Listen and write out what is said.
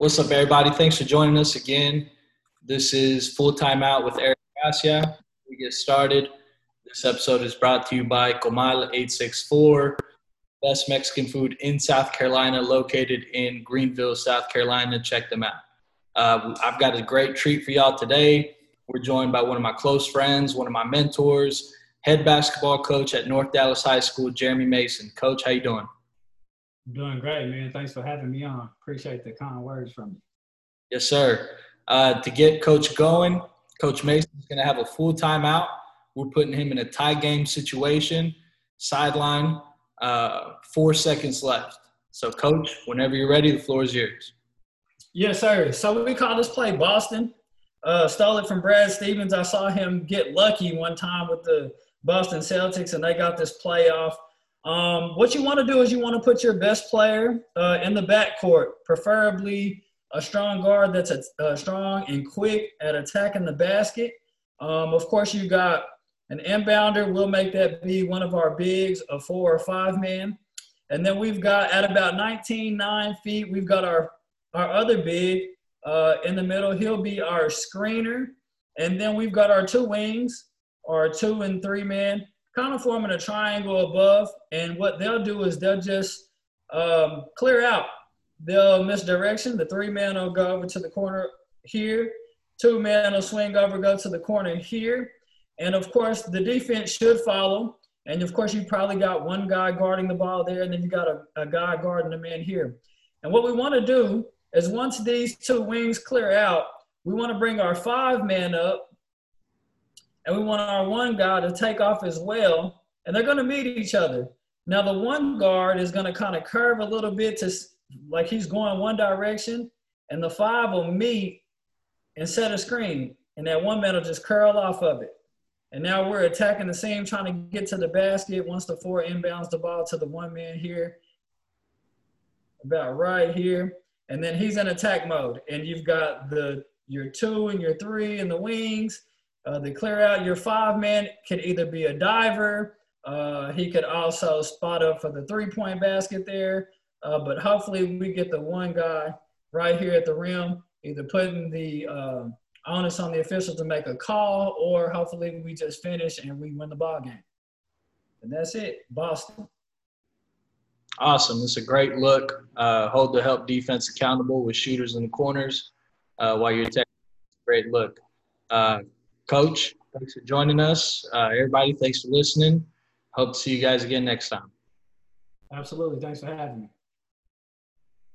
What's up, everybody? Thanks for joining us again. This is Full Time Out with Eric Gracia. We get started. This episode is brought to you by Comal 864, best Mexican food in South Carolina, located in Greenville, South Carolina. Check them out. Uh, I've got a great treat for y'all today. We're joined by one of my close friends, one of my mentors, head basketball coach at North Dallas High School, Jeremy Mason. Coach, how you doing? I'm doing great, man. Thanks for having me on. Appreciate the kind words from you. Yes, sir. Uh, to get Coach going, Coach Mason is going to have a full timeout. We're putting him in a tie game situation, sideline, uh, four seconds left. So, Coach, whenever you're ready, the floor is yours. Yes, sir. So we call this play Boston. Uh, stole it from Brad Stevens. I saw him get lucky one time with the Boston Celtics, and they got this playoff. Um, what you want to do is you want to put your best player uh, in the backcourt, preferably a strong guard that's a, uh, strong and quick at attacking the basket. Um, of course, you got an inbounder. We'll make that be one of our bigs, a four or five man. And then we've got at about 19, 9 feet, we've got our, our other big uh, in the middle. He'll be our screener. And then we've got our two wings, our two and three men kind of forming a triangle above. And what they'll do is they'll just um, clear out. They'll misdirection. The three men will go over to the corner here. Two men will swing over, go to the corner here. And of course, the defense should follow. And of course, you probably got one guy guarding the ball there, and then you got a, a guy guarding the man here. And what we want to do is once these two wings clear out, we want to bring our five men up and we want our one guy to take off as well, and they're going to meet each other. Now, the one guard is going to kind of curve a little bit to like he's going one direction, and the five will meet and set a screen, and that one man will just curl off of it. And now we're attacking the seam, trying to get to the basket. Once the four inbounds the ball to the one man here, about right here, and then he's in attack mode. And you've got the your two and your three in the wings, uh, the clear out your five man could either be a diver. Uh, he could also spot up for the three point basket there. Uh, but hopefully we get the one guy right here at the rim, either putting the uh, onus on the official to make a call, or hopefully we just finish and we win the ball game. And that's it, Boston. Awesome. It's a great look. Uh, hold the help defense accountable with shooters in the corners uh, while you're taking. Great look. Uh, Coach, thanks for joining us. Uh, everybody, thanks for listening. Hope to see you guys again next time. Absolutely. Thanks for having me.